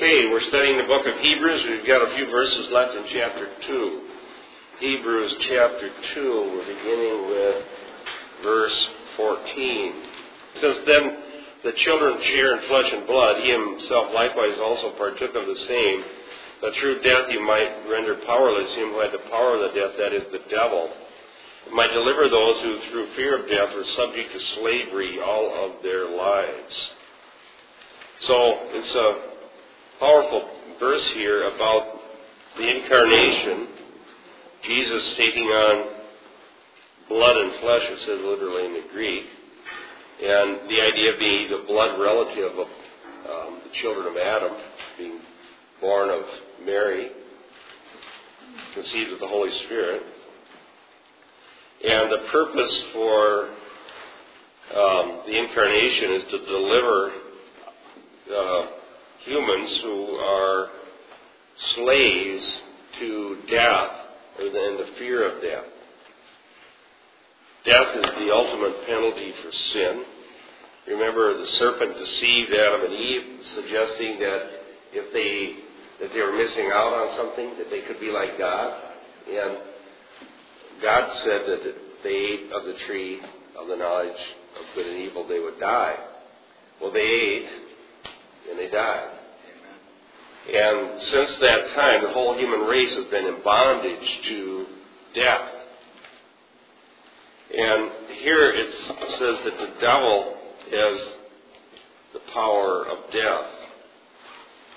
Okay, we're studying the book of Hebrews. We've got a few verses left in chapter 2. Hebrews chapter 2, we're beginning with verse 14. Since then the children share in flesh and blood, he himself likewise also partook of the same, that through death he might render powerless him who had the power of the death, that is, the devil, and might deliver those who through fear of death were subject to slavery all of their lives. So it's a powerful verse here about the incarnation, Jesus taking on blood and flesh, it says literally in the Greek, and the idea being he's a blood relative of um, the children of Adam, being born of Mary, conceived of the Holy Spirit. And the purpose for um, the incarnation is to deliver uh, humans who are slaves to death and the fear of death. Death is the ultimate penalty for sin. Remember, the serpent deceived Adam and Eve, suggesting that if they that they were missing out on something, that they could be like God. And God said that if they ate of the tree of the knowledge of good and evil, they would die. Well, they ate, and they died. And since that time, the whole human race has been in bondage to death. And here it says that the devil has the power of death.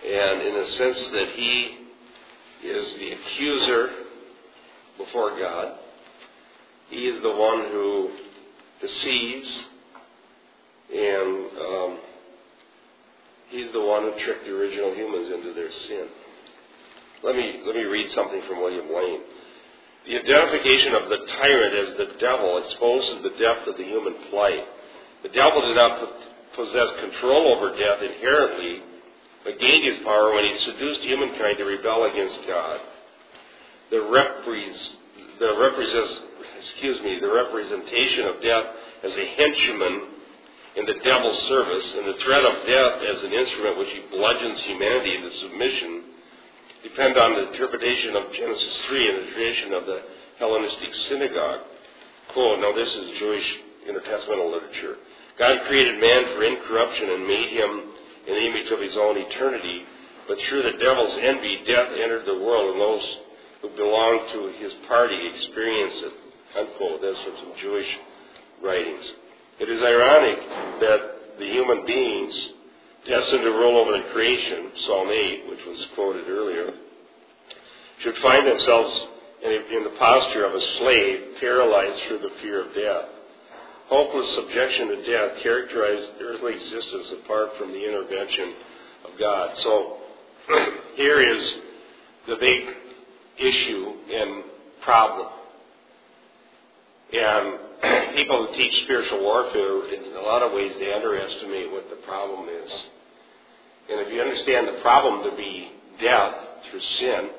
And in the sense that he is the accuser before God, he is the one who deceives and um, One who tricked the original humans into their sin. Let me, let me read something from William Lane. The identification of the tyrant as the devil exposes the depth of the human plight. The devil did not possess control over death inherently, but gained his power when he seduced humankind to rebel against God. The, repres, the represents, excuse me, the representation of death as a henchman in the devil's service and the threat of death as an instrument which he bludgeons humanity into submission depend on the interpretation of Genesis 3 and the creation of the Hellenistic synagogue. Quote, now this is Jewish intertestamental literature. God created man for incorruption and made him in the image of his own eternity, but through the devil's envy, death entered the world, and those who belonged to his party experienced it. Unquote. That's from some Jewish writings. It is ironic that the human beings destined to rule over the creation, Psalm 8, which was quoted earlier, should find themselves in the posture of a slave, paralyzed through the fear of death. Hopeless subjection to death characterized earthly existence apart from the intervention of God. So here is the big issue and problem. And people who teach spiritual warfare, in a lot of ways, they underestimate what the problem is. And if you understand the problem to be death through sin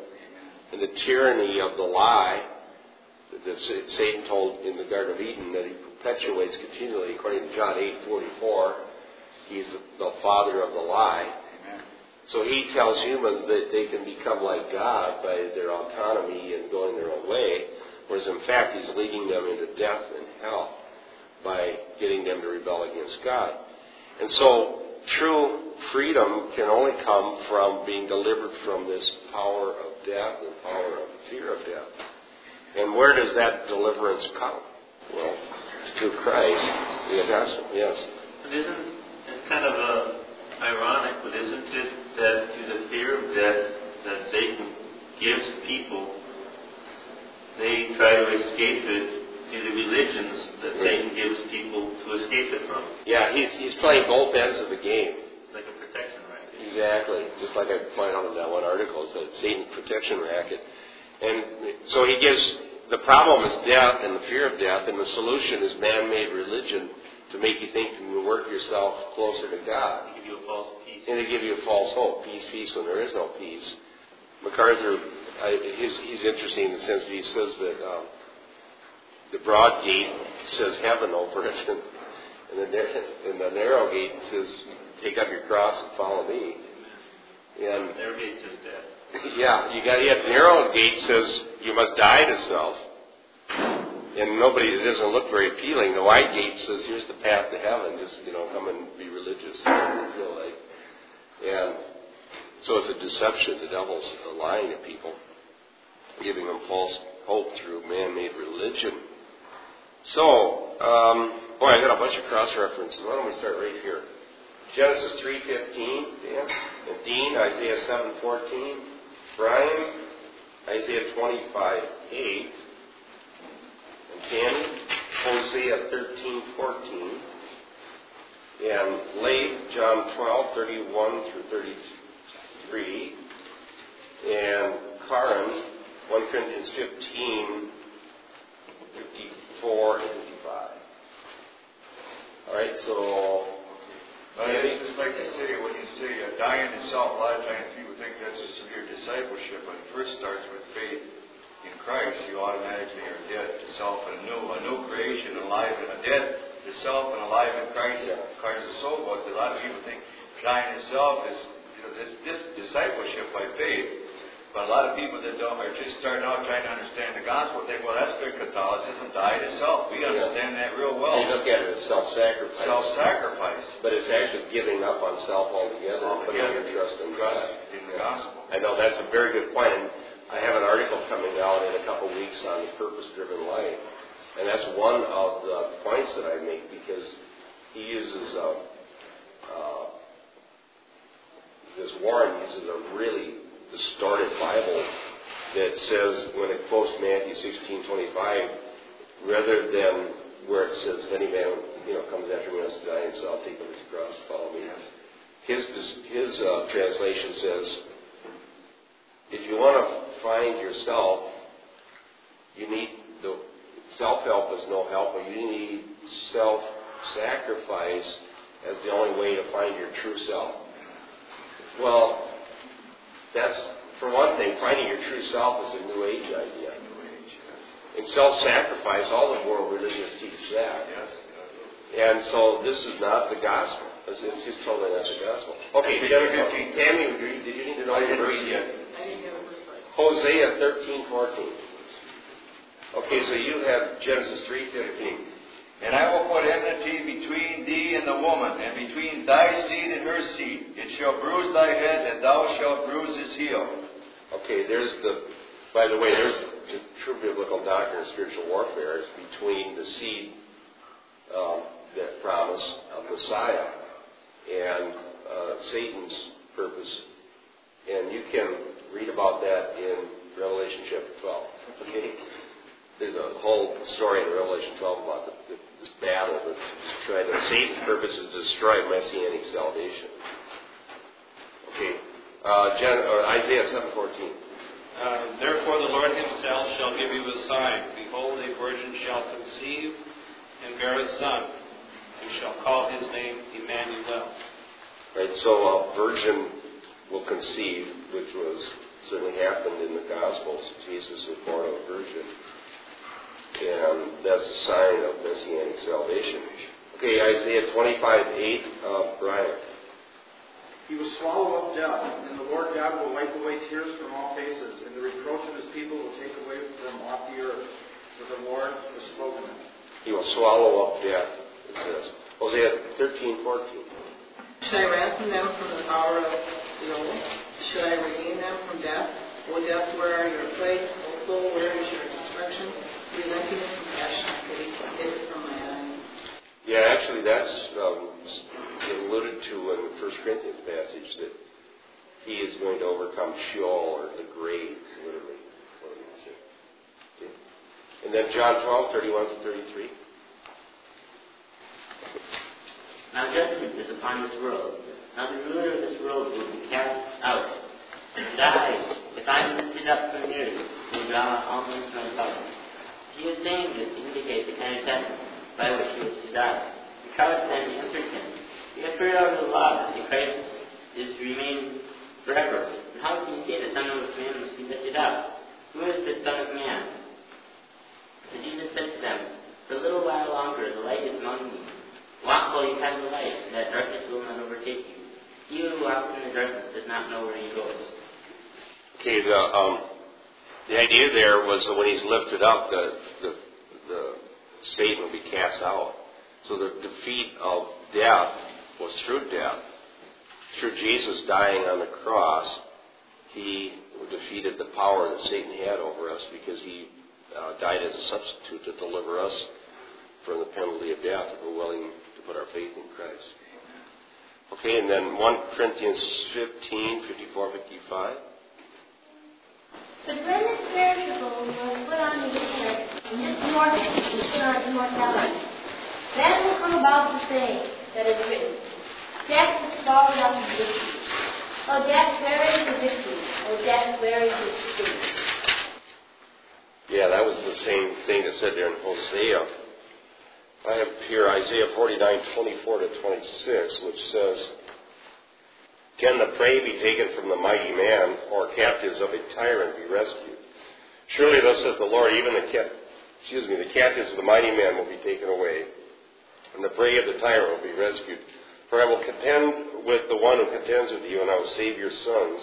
and the tyranny of the lie that Satan told in the Garden of Eden that he perpetuates continually, according to John 8:44, he's the father of the lie. So he tells humans that they can become like God by their autonomy and going their own way. Whereas in fact, he's leading them into death and hell by getting them to rebel against God. And so true freedom can only come from being delivered from this power of death and power of fear of death. And where does that deliverance come? Well, through Christ, the gospel, yes. But isn't it's kind of uh, ironic, but isn't it that through the fear of death that Satan gives people they try to escape it through the religions that Satan gives people to escape it from. Yeah, he's, he's playing both ends of the game. Exactly. Just like I pointed out in that one article, it's a Satan protection racket. And so he gives, the problem is death and the fear of death, and the solution is man-made religion to make you think you can work yourself closer to God. Give you a false peace. And to give you a false hope. Peace, peace when there is no peace. MacArthur I, he's, he's interesting in the sense that he says that um, the broad gate says heaven over it, and, and, the, and the narrow gate says take up your cross and follow me. And Their gate says death. yeah, you got yet narrow gate says you must die to self. And nobody it doesn't look very appealing. The wide gate says here's the path to heaven, just you know, come and be religious, you feel like. And so it's a deception. The devil's lying to people, giving them false hope through man-made religion. So, um, boy, I got a bunch of cross references. Why don't we start right here? Genesis 3.15, Dan. Dean, Isaiah 7.14. Brian, Isaiah 25.8. And Tammy, Hosea 13.14. And Leif, John 12.31 through 33. And Karin, 1 Corinthians 15, 54 and 55. All right, so But it's just like you say, when you say uh, dying a lot of times people think that's a severe discipleship, but it first starts with faith in Christ. You automatically are dead to self and a new, a new creation, alive and a dead to self and alive in Christ. Christ the soul was. A lot of people think dying to self is you know, this, this discipleship by faith. But a lot of people that don't are just starting out trying to understand the gospel think, well, that's good Catholicism, die to self. We understand that real well. you look at it as self-sacrifice. Self-sacrifice. But it's actually giving up on self altogether, putting your trust in Trust God. in the gospel. I know that's a very good point. And I have an article coming out in a couple weeks on purpose-driven life, and that's one of the points that I make because he uses a, uh, this Warren uses a really distorted Bible that says when it quotes Matthew sixteen twenty-five, rather than where it says, "If any man you know comes after me, must die himself, I'll take up his cross, follow me." His his uh, translation says, if you want to find yourself, you need the self-help is no help, but you need self-sacrifice as the only way to find your true self. Well, that's for one thing, finding your true self is a New Age idea. And self-sacrifice, all the world religions teach that. Yes. And so this is not the gospel. It's, it's just totally not the gospel. Okay, Jennifer, Tammy, did you- did you need to know your didn't verse read yet? yet. I didn't get a first slide. Hosea thirteen fourteen. Okay, so you have Genesis three fifteen. And I will put enmity between thee and the woman, and between thy seed and her seed. It shall bruise thy head, and thou shalt bruise his heel. Okay, there's the. By the way, there's the true biblical doctrine of spiritual warfare is between the seed, um, that promise of Messiah, and uh, Satan's purpose, and you can read about that in Revelation chapter 12. Okay, there's a whole story in Revelation 12 about the, the, this battle that's trying to Satan's purpose is to destroy messianic salvation. Okay, uh, or Isaiah 7:14. Uh, Therefore the Lord himself shall give you a sign. Behold, a virgin shall conceive and bear a son, and shall call his name Emmanuel. Right, so a virgin will conceive, which was certainly happened in the Gospels. Jesus was born of a virgin, and that's a sign of messianic salvation. Okay, Isaiah 25, 8, uh, Brian. He will swallow up death, and the Lord God will wipe away tears from all faces, and the reproach of his people will take away from off the earth. For the Lord has spoken it. He will swallow up death, it says. Hosea 13, 14. Should I ransom them from the power of Sheol? Should I redeem them from death? O death, where are your plagues? O Sheol, where is your destruction? Relenting in compassion, pity, hid it from my eyes. Yeah, actually, that's um, alluded to in the First Corinthians passage that he is going to overcome Sheol or the grave, literally. What do you say? Okay. And then John 12, 31 to 33. Now judgment is upon this world. Now the ruler of this world will be cast out. And I, if I am lifted up from the earth, will draw all men to myself. He is saying this to indicate the kind of death by which he was to die. The crowd then answered him, We have heard out of the law that the Christ is to remain forever. And how can you say the Son of Man must be lifted up? Who is the Son of Man? And Jesus said to them, For a little while longer the light is among you. Walk while you have the light, that darkness will not overtake you. He who walks in the darkness does not know where he goes. Okay, the um, the idea there was that when he's lifted up, the the, the Satan will be cast out. So the defeat of death was through death. Through Jesus dying on the cross, he defeated the power that Satan had over us because he uh, died as a substitute to deliver us from the penalty of death if we're willing to put our faith in Christ. Okay, and then 1 Corinthians 15, 54, 55. But when the spiritual was put on the head, and this mortal was put on immortality, then will come about the saying that is written, Death is swallowed up in victory. O death, where is the victory? O death, where is the sting? Yeah, that was the same thing that said there in Hosea. I have here Isaiah 49, 24 to 26, which says, Can the prey be taken from the mighty man, or captives of a tyrant be rescued? Surely thus saith the Lord, even the cap- excuse me, the captives of the mighty man will be taken away, and the prey of the tyrant will be rescued. For I will contend with the one who contends with you, and I will save your sons,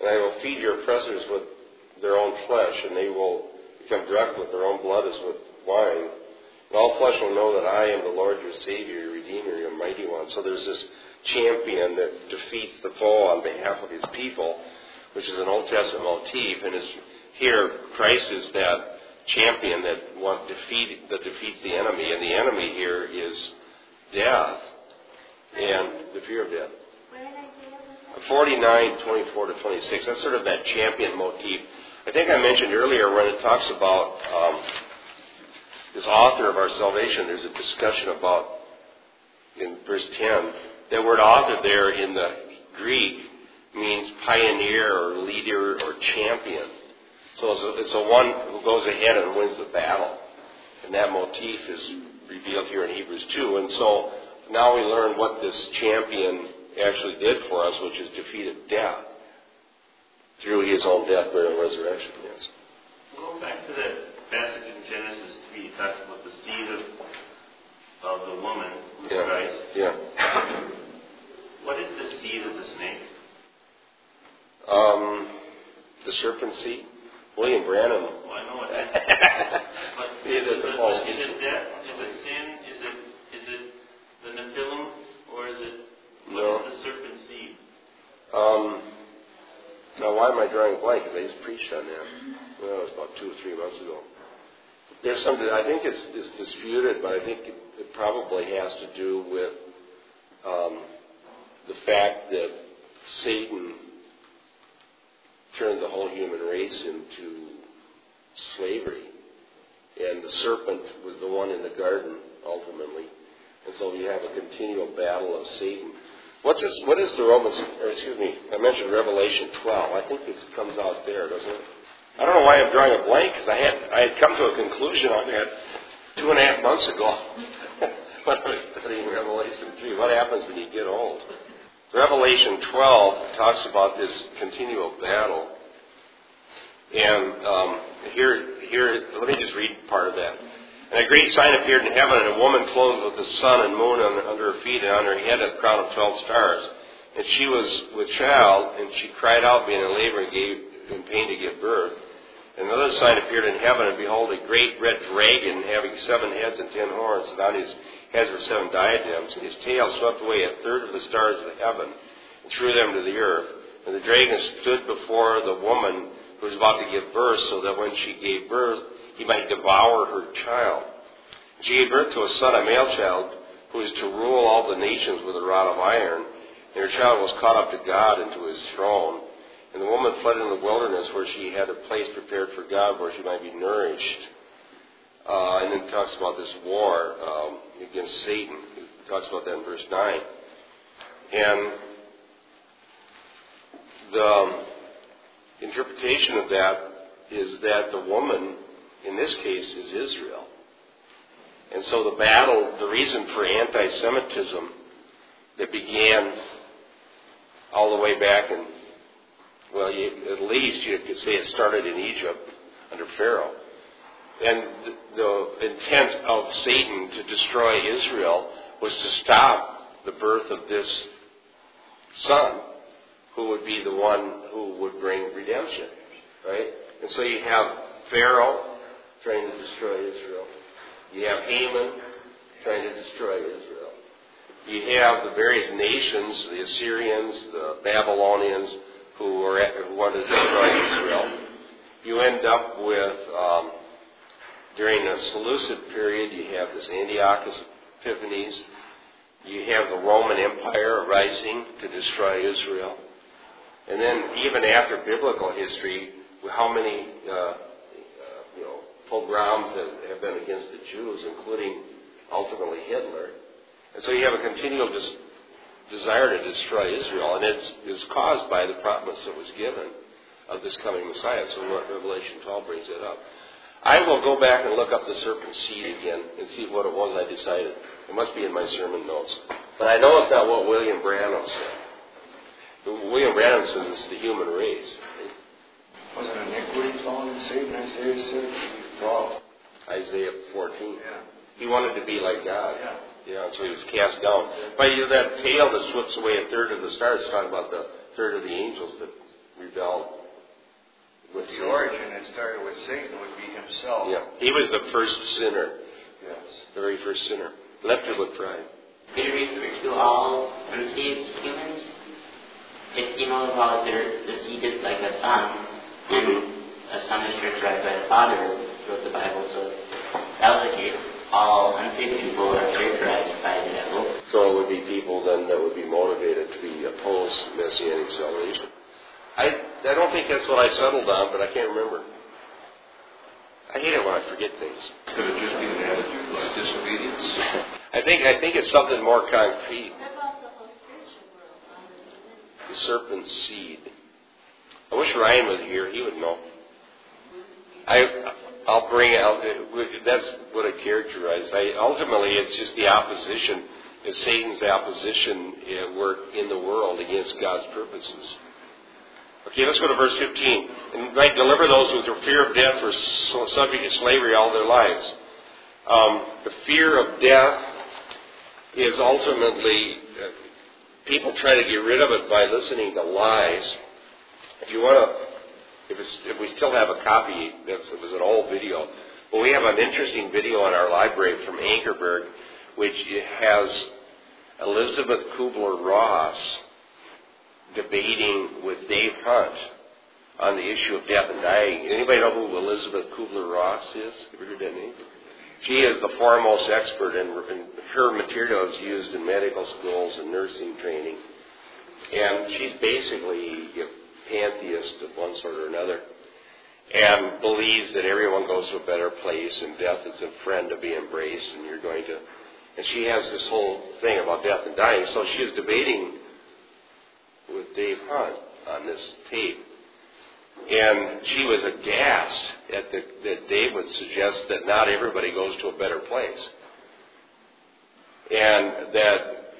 and I will feed your oppressors with their own flesh, and they will become drunk with their own blood as with wine. And all flesh will know that I am the Lord your Savior, your Redeemer, your Mighty One. So there's this champion that defeats the foe on behalf of his people, which is an Old Testament motif. And it's, here, Christ is that champion that defeat, that defeats the enemy. And the enemy here is death and the fear of death. Where did I say that? 49, 24 to 26. That's sort of that champion motif. I think I mentioned earlier when it talks about um, this author of our salvation, there's a discussion about, in verse 10, that word author there in the Greek means pioneer or leader or champion. So it's a, it's a one who goes ahead and wins the battle. And that motif is revealed here in Hebrews 2. And so now we learn what this champion actually did for us, which is defeated death through his own death, burial, and resurrection. Yes. Going back to that passage in Genesis 3, it talks about the seed of, of the woman, who's Yeah. Christ. Yeah. What is the seed of the snake? Um, the serpent seed. William Branham. Well, I know what that is. But is it, the is it death? Is it sin? Is it is it the Nephilim? Or is it what No. is the serpent seed? Um, now, why am I drawing a blank? Because I just preached on that. Well, it was about two or three months ago. There's something I think it's, it's disputed, but I think it, it probably has to do with um, the fact that Satan turned the whole human race into slavery, and the serpent was the one in the garden ultimately, and so you have a continual battle of Satan. What's this, what is the Romans, or excuse me, I mentioned Revelation 12. I think this comes out there, doesn't it? I don't know why I'm drawing a blank, because I had, I had come to a conclusion on that two and a half months ago when I was studying Revelation 3. What happens when you get old? Revelation 12 talks about this continual battle. And um, here, here, let me just read part of that. And a great sign appeared in heaven, and a woman clothed with the sun and moon under her feet, and on her head a crown of twelve stars. And she was with child, and she cried out, being in labor, and gave in pain to give birth. And another sign appeared in heaven, and behold, a great red dragon, having seven heads and ten horns, and on his heads were seven diadems, and his tail swept away a third of the stars of heaven, and threw them to the earth. And the dragon stood before the woman who was about to give birth, so that when she gave birth, he might devour her child. She gave birth to a son, a male child, who is to rule all the nations with a rod of iron. And her child was caught up to God and to his throne. And the woman fled into the wilderness where she had a place prepared for God where she might be nourished. Uh, and then talks about this war um, against Satan. He talks about that in verse 9. And the um, interpretation of that is that the woman, in this case, is Israel. And so the battle, the reason for anti Semitism that began all the way back in, well, you, at least you could say it started in Egypt under Pharaoh. And the, the intent of Satan to destroy Israel was to stop the birth of this son who would be the one who would bring redemption, right? And so you have Pharaoh trying to destroy Israel. You have Haman trying to destroy Israel. You have the various nations, the Assyrians, the Babylonians, who, are, who want to destroy Israel. You end up with, um, during the Seleucid period, you have this Antiochus Epiphanes. You have the Roman Empire rising to destroy Israel. And then even after biblical history, how many uh, uh, you know pogroms that have been against the Jews, including ultimately Hitler. And so you have a continual des- desire to destroy Israel, and it's, it's caused by the promise that was given of this coming Messiah. So Revelation 12 brings it up. I will go back and look up the serpent seed again and see what it was I decided. It must be in my sermon notes. But I know it's not what William Branham said. William Branham says it's the human race. Wasn't iniquity fallen and saved in Isaiah 6? Isaiah 14. yeah. He wanted to be like God. Yeah. Yeah, so he was cast down. But you know, that tail that sweeps away a third of the stars, talking about the third of the angels that rebelled. With the origin, it started with Satan, would be himself. Yeah, he was the first sinner, Yes. the very first sinner. Left with pride. Did it refer to all unsaved humans? If you know about their, the seed is like a son, and a son is characterized by the father, wrote the Bible, so that was the case. All unsaved people are characterized by the devil. So it would be people then that would be motivated to be opposed messianic salvation. I I don't think that's what I settled on, but I can't remember. I hate it when I forget things. Could it just be an attitude like disobedience? I think I think it's something more concrete. What about the whole spiritual world? The serpent's seed. I wish Ryan was here; he would know. I I'll bring out. That's what I characterize. I ultimately it's just the opposition. It's Satan's opposition at work in the world against God's purposes. Okay, let's go to verse 15. And might deliver those who through fear of death were subject to slavery all their lives. Um, the fear of death is ultimately, uh, people try to get rid of it by listening to lies. If you want to, if, it's, if we still have a copy, that's, it was an old video, but we have an interesting video in our library from Ankerberg, which has Elisabeth Kubler-Ross debating with Dave Hunt on the issue of death and dying. Anybody know who Elisabeth Kubler-Ross is? Have you heard that name? She is the foremost expert, and and her material is used in medical schools and nursing training. And she's basically pantheist of one sort or another, and believes that everyone goes to a better place, and death is a friend to be embraced, and you're going to. And she has this whole thing about death and dying. So she is debating with Dave Hunt on this tape. And she was aghast at the, that Dave would suggest that not everybody goes to a better place. And that,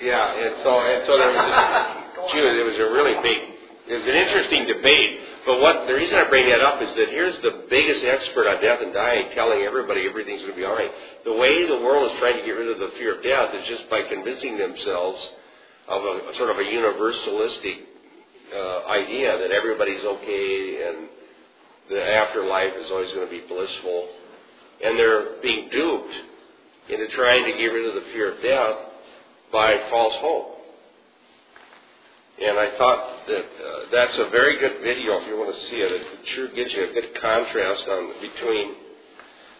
yeah, and so, and so there was, a, she was, it was a really big, it was an interesting debate. But what, the reason I bring that up is that here's the biggest expert on death and dying telling everybody everything's going to be alright. The way the world is trying to get rid of the fear of death is just by convincing themselves of a, sort of a universalistic uh, idea that everybody's okay and the afterlife is always going to be blissful. And they're being duped into trying to get rid of the fear of death by false hope. And I thought that uh, that's a very good video if you want to see it. It sure gives you a good contrast on between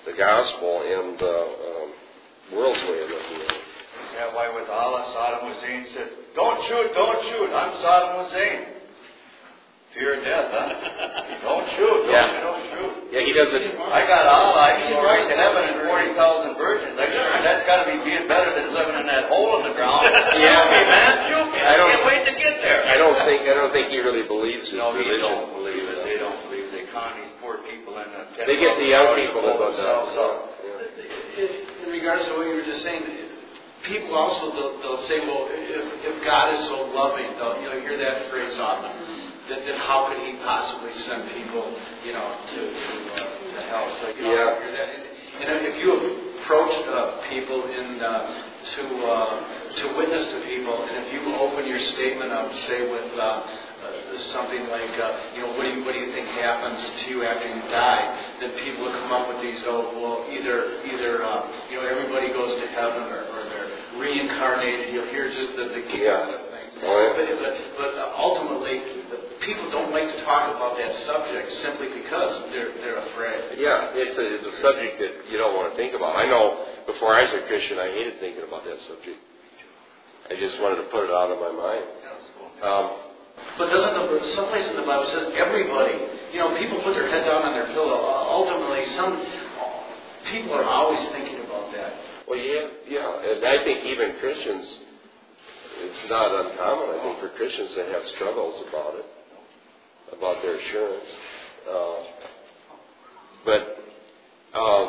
the gospel and uh, um, world's way of looking at it. Is that why with Allah, Saddam Hussein said, Don't shoot, don't shoot, I'm Saddam Hussein. Fear of death, huh? don't shoot, don't, Yeah. don't shoot. Yeah, he doesn't. I got Allah, I can go right to heaven and 40,000 virgins. I sure, that's got to be being better than living in that hole in the ground. Yeah. Hey, man, shoot me. I I, don't- can't wait to get there. I don't think. I don't think he really believes in No, religion. they religion. don't believe it. They don't believe it. They con these poor people in the They get the young people to go down. themselves up. In regards to what you were just saying, people also they'll, they'll say, well, if, if God is so loving, they'll you know hear that phrase often. Then, then how could He possibly send people, you know, to to, uh, to hell? So you know, Yeah. that. And, and if you approach uh, people in uh, to uh, to witness to people and if you open your statement up, say with uh, uh, something like, uh, you know, what do you what do you think happens to you after you die? Then people will come up with these, oh, well, either either uh, you know everybody goes to heaven or, or they're reincarnated. You'll hear just the the gamut of things. Yeah. But, but, but ultimately, the people don't like to talk about that subject simply because they're they're afraid. Yeah, it's a, it's a subject that you don't want to think about. I know before I was a Christian, I hated thinking about that subject. I just wanted to put it out of my mind. Um, But doesn't the someplace in the Bible says everybody? You know, people put their head down on their pillow. Ultimately, some people are always thinking about that. well, yeah, yeah, and I think even Christians, it's not uncommon. I think for Christians to have struggles about it, about their assurance. Uh, but um,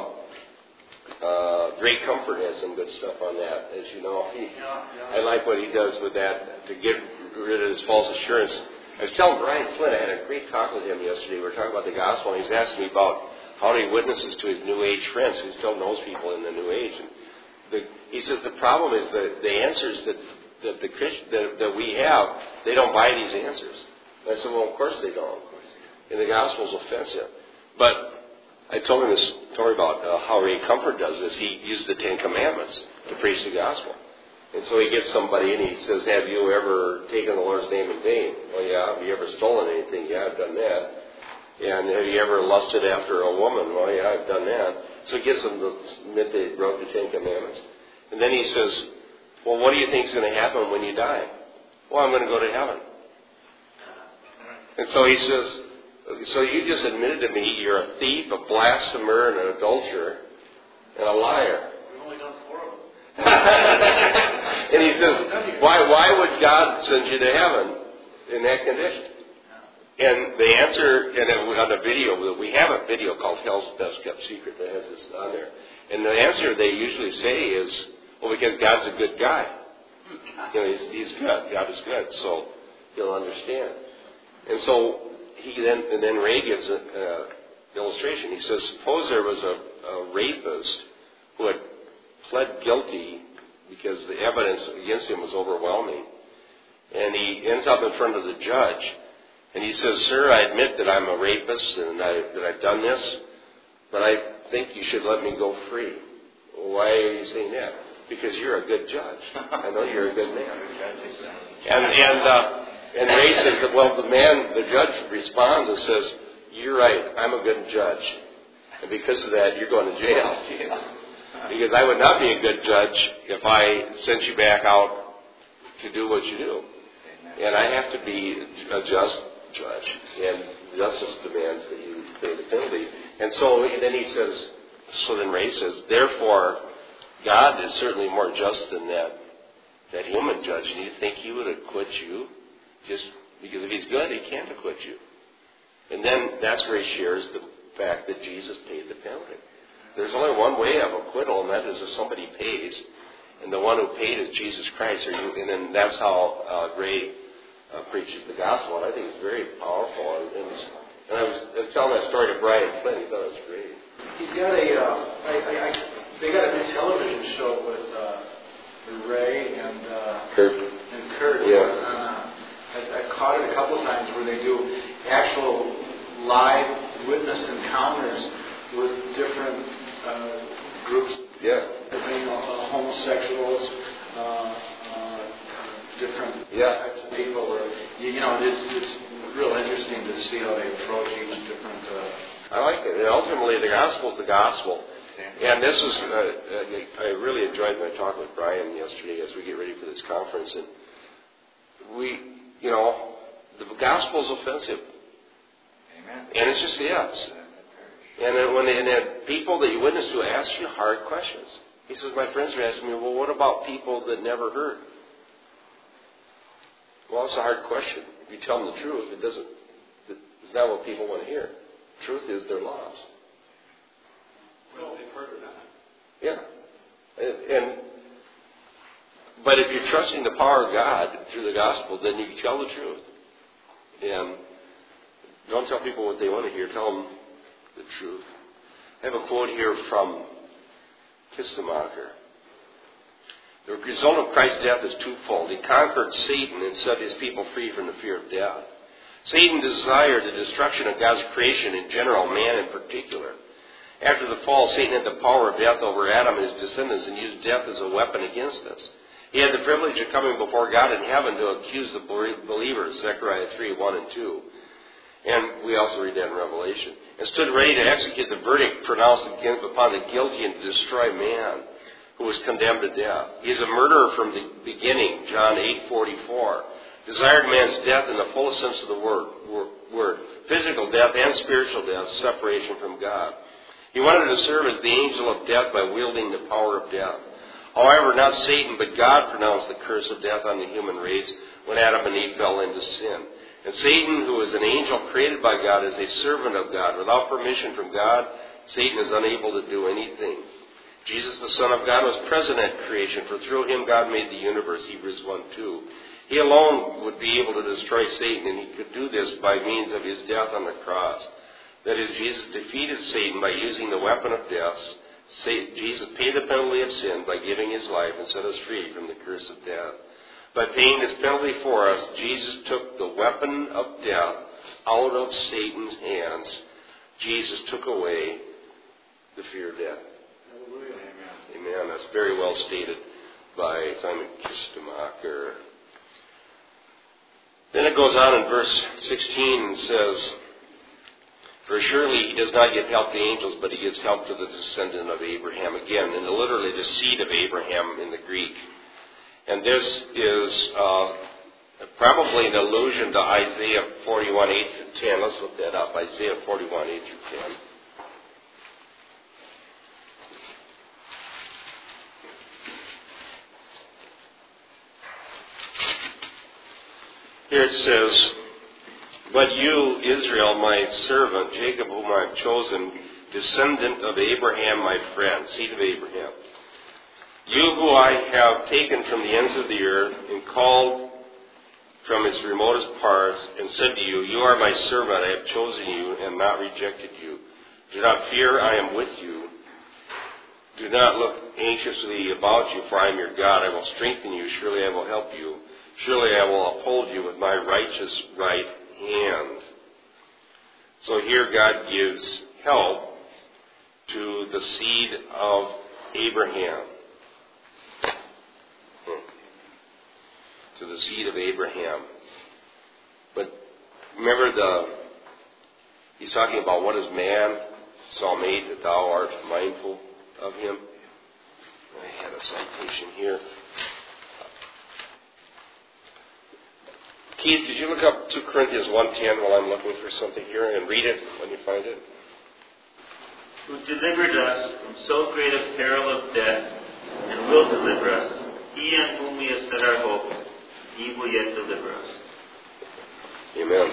uh, Ray Comfort has some good stuff on that, as you know. He, I like what he does with that to get rid of his false assurance. I was telling Brian Flynn, I had a great talk with him yesterday. We were talking about the gospel, and he was asking me about how he witnesses to his New Age friends. He still knows people in the New Age. And the, he says the problem is the, the answers that, that, the Christ, that, that we have, they don't buy these answers. And I said, well, of course they don't. And the gospel's offensive. But I told him this story about uh, how Ray Comfort does this. He used the Ten Commandments to preach the gospel. And so he gets somebody and he says, Have you ever taken the Lord's name in vain? Well, yeah. Have you ever stolen anything? Yeah, I've done that. And have you ever lusted after a woman? Well, yeah, I've done that. So he gives them the midday wrote the Ten Commandments. And then he says, Well, what do you think is going to happen when you die? Well, I'm going to go to heaven. And so he says, So you just admitted to me you're a thief, a blasphemer, and an adulterer, and a liar. We've only done four of them. and he says, why, why would God send you to heaven in that condition? And the answer, and it, on the video, we have a video called Hell's Best Kept Secret that has this on there. And the answer they usually say is, well, because God's a good guy. You know, he's, he's good. God is good, so he'll understand. And so he then, and then Ray gives an uh, illustration. He says, suppose there was a, a rapist who had pled guilty because the evidence against him was overwhelming. And he ends up in front of the judge. And he says, Sir, I admit that I'm a rapist and I, that I've done this, but I think you should let me go free. Why are you saying that? Because you're a good judge. I know you're a good man. And, and, uh, and Ray says that, well, the man, the judge responds and says, You're right, I'm a good judge. And because of that, you're going to jail. Because I would not be a good judge if I sent you back out to do what you do. And I have to be a just judge. And justice demands that you pay the penalty. And so then he says, so then Ray says, therefore, God is certainly more just than that, that human judge. And you think he would acquit you just because if he's good, he can't acquit you. And then that's where he shares the fact that Jesus paid the penalty. There's only one way of acquittal, and that is if somebody pays, and the one who paid is Jesus Christ. And then that's how uh, Ray uh, preaches the gospel, and I think it's very powerful. And, and, and I, was, I was telling that story to Brian Flynn. He thought it was great. He's got a, uh, I, I, I, they got a new television show with uh, Ray and uh, Kirk. and Kirk. Yeah. Uh, I, I caught it a couple of times where they do actual live witness encounters with different uh, groups, Yeah. different uh, homosexuals, uh, uh, different Yeah. types of people. You, you know, it's, it's real interesting to see how they approach each different. Uh, I like it. And ultimately, the gospel is the gospel. And this is, uh, uh, I really enjoyed my talk with Brian yesterday as we get ready for this conference. And we, you know, the gospel is offensive. Amen. And it's just yes. And then when and then people that you witness to ask you hard questions. He says, my friends are asking me, well, what about people that never heard? Well, it's a hard question. If you tell them the truth, it doesn't. It's not what people want to hear. Truth is they're lost. Yeah. And, and but if you're trusting the power of God through the gospel, then you tell the truth. And don't tell people what they want to hear. Tell them the truth. I have a quote here from Kistemaker. The result of Christ's death is twofold. He conquered Satan and set his people free from the fear of death. Satan desired the destruction of God's creation in general, man in particular. After the fall, Satan had the power of death over Adam and his descendants and used death as a weapon against us. He had the privilege of coming before God in heaven to accuse the believers, Zechariah 3, 1 and 2. And we also read that in Revelation. And stood ready to execute the verdict pronounced upon the guilty and to destroy man who was condemned to death. He is a murderer from the beginning, John 8:44. Desired man's death in the fullest sense of the word, word. Physical death and spiritual death, separation from God. He wanted to serve as the angel of death by wielding the power of death. However, not Satan, but God pronounced the curse of death on the human race when Adam and Eve fell into sin. And Satan, who is an angel created by God, is a servant of God. Without permission from God, Satan is unable to do anything. Jesus, the Son of God, was present at creation, for through him God made the universe, Hebrews 1 2. He alone would be able to destroy Satan, and he could do this by means of his death on the cross. That is, Jesus defeated Satan by using the weapon of death. Jesus paid the penalty of sin by giving his life and set us free from the curse of death. By paying this penalty for us, Jesus took the weapon of death out of Satan's hands. Jesus took away the fear of death. Amen. That's very well stated by Simon Kistemaker. Then it goes on in verse 16 and says, For surely he does not give help to angels, but he gives help to the descendant of Abraham. Again, and literally the seed of Abraham in the Greek. And this is uh, probably an allusion to Isaiah 41, 8 through 10. Let's look that up. Isaiah 41, 8 through 10. Here it says, But you, Israel, my servant, Jacob, whom I have chosen, descendant of Abraham, my friend, seed of Abraham, you who I have taken from the ends of the earth and called from its remotest parts, and said to you, You are my servant, I have chosen you and not rejected you. Do not fear, I am with you. Do not look anxiously about you, for I am your God. I will strengthen you, surely I will help you. Surely I will uphold you with my righteous right hand. So here God gives help to the seed of Abraham. Hmm. To the seed of Abraham. But remember the he's talking about what is man saw made that thou art mindful of him. I had a citation here. Keith, did you look up 2 Corinthians 1.10 while I'm looking for something here and read it when you find it? Who delivered us from so great a peril of death and will deliver us. He on whom we have set our hope, he will yet deliver us. Amen.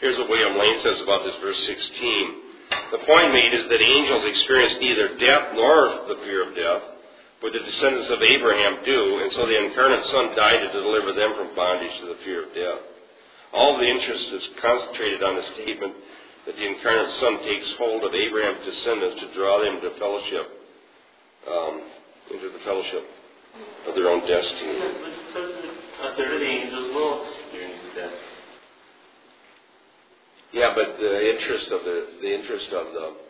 Here's what William Lane says about this verse 16. The point made is that angels experience neither death nor the fear of death for the descendants of Abraham do, and so the incarnate Son died to deliver them from bondage to the fear of death. All the interest is concentrated on the statement that the incarnate Son takes hold of Abraham's descendants to draw them to fellowship, um, into the fellowship of their own destiny. A third of the angels will experience death. Yeah, but the interest of the the interest of the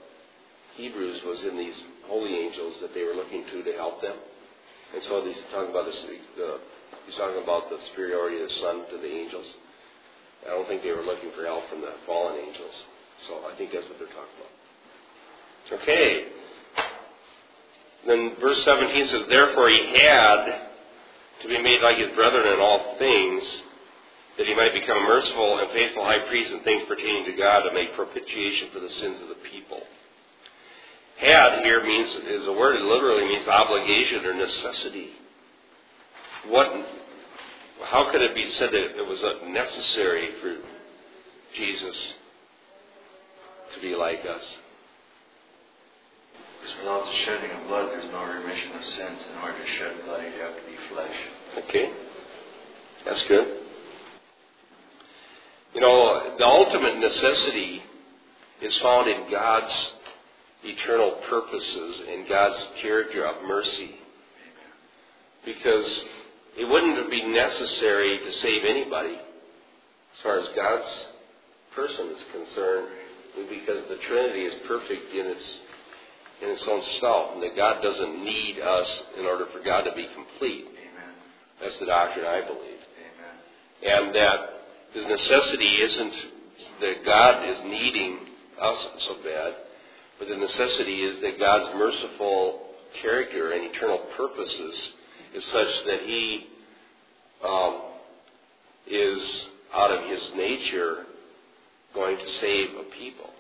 Hebrews was in these holy angels that they were looking to to help them. And so he's talking about the, he's talking about the superiority of the Son to the angels. I don't think they were looking for help from the fallen angels. So I think that's what they're talking about. Okay. Then verse 17 says, Therefore he had to be made like his brethren in all things, that he might become a merciful and faithful high priest in things pertaining to God to make propitiation for the sins of the people. Had here means is a word that literally means obligation or necessity. What? How could it be said that it was necessary for Jesus to be like us? Because without the shedding of blood, there's no remission of sins. In order to shed blood, you have to be flesh. Okay, that's good. You know, the ultimate necessity is found in God's eternal purposes and God's character of mercy. because it wouldn't be necessary to save anybody as far as God's person is concerned, because the Trinity is perfect in its in its own self, and that God doesn't need us in order for God to be complete. Amen. That's the doctrine I believe. Amen. And that his necessity isn't that God is needing us so bad, but the necessity is that God's merciful character and eternal purposes is such that he um, is out of his nature going to save a people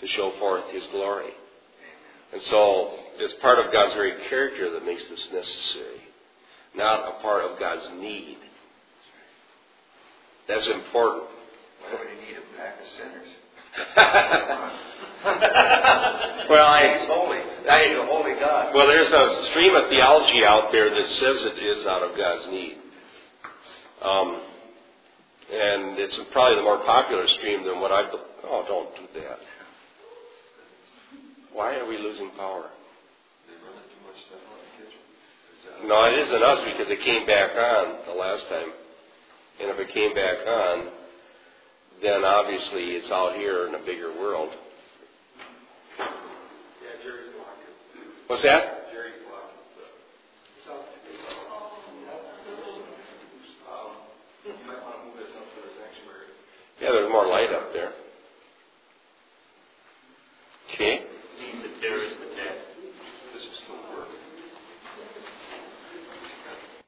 to show forth his glory. And so it's part of God's very character that makes this necessary, not a part of God's need. That's important. Why would he need a pack of sinners? well, I, He's holy. He's a holy God. well, there's a stream of theology out there that says it is out of God's need. Um, and it's probably the more popular stream than what I. Oh, don't do that. Why are we losing power? No, it isn't us because it came back on the last time. And if it came back on, then obviously it's out here in a bigger world. What's that? Yeah, there's more light up there.